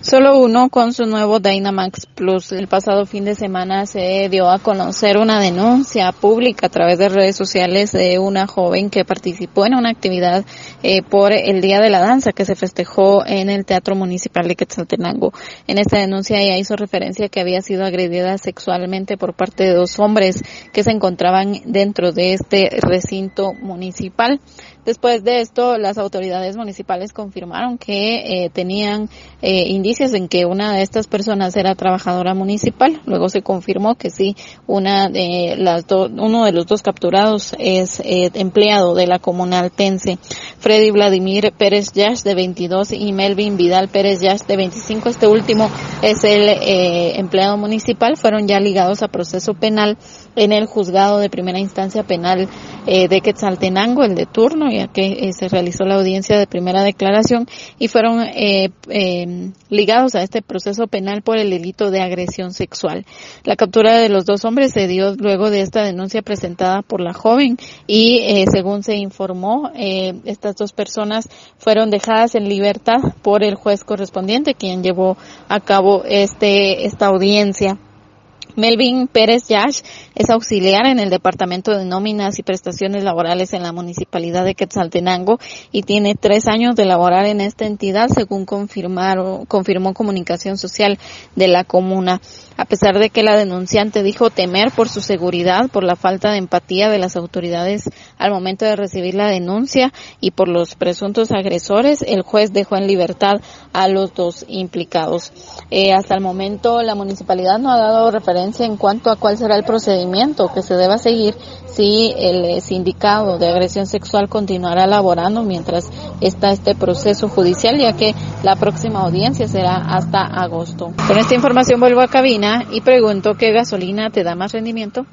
Solo uno con su nuevo Dynamax Plus. El pasado fin de semana se dio a conocer una denuncia pública a través de redes sociales de una joven que participó en una actividad eh, por el Día de la Danza que se festejó en el Teatro Municipal de Quetzaltenango. En esta denuncia ella hizo referencia que había sido agredida sexualmente por parte de dos hombres que se encontraban dentro de este recinto municipal. Después de esto, las autoridades municipales confirmaron que eh, tenían eh, indicios en que una de estas personas era trabajadora municipal. Luego se confirmó que sí, una de las uno de los dos capturados es eh, empleado de la comunal Tense. Freddy Vladimir Pérez Yash de 22 y Melvin Vidal Pérez Yash de 25. Este último es el eh, empleado municipal. Fueron ya ligados a proceso penal en el juzgado de primera instancia penal eh, de Quetzaltenango, el de turno, ya que se realizó la audiencia de primera declaración y fueron ligados a este proceso penal por el delito de agresión sexual. La captura de los dos hombres se dio luego de esta denuncia presentada por la joven y eh, según se informó, eh, estas dos personas fueron dejadas en libertad por el juez correspondiente quien llevó a cabo este esta audiencia. Melvin Pérez Yash es auxiliar en el Departamento de Nóminas y Prestaciones Laborales en la Municipalidad de Quetzaltenango y tiene tres años de laborar en esta entidad, según confirmaron, confirmó Comunicación Social de la comuna. A pesar de que la denunciante dijo temer por su seguridad, por la falta de empatía de las autoridades al momento de recibir la denuncia y por los presuntos agresores, el juez dejó en libertad a los dos implicados. Eh, hasta el momento la municipalidad no ha dado referencia en cuanto a cuál será el procedimiento que se deba seguir si el eh, sindicado de agresión sexual continuará laborando mientras está este proceso judicial, ya que la próxima audiencia será hasta agosto. Con esta información vuelvo a cabina y pregunto qué gasolina te da más rendimiento.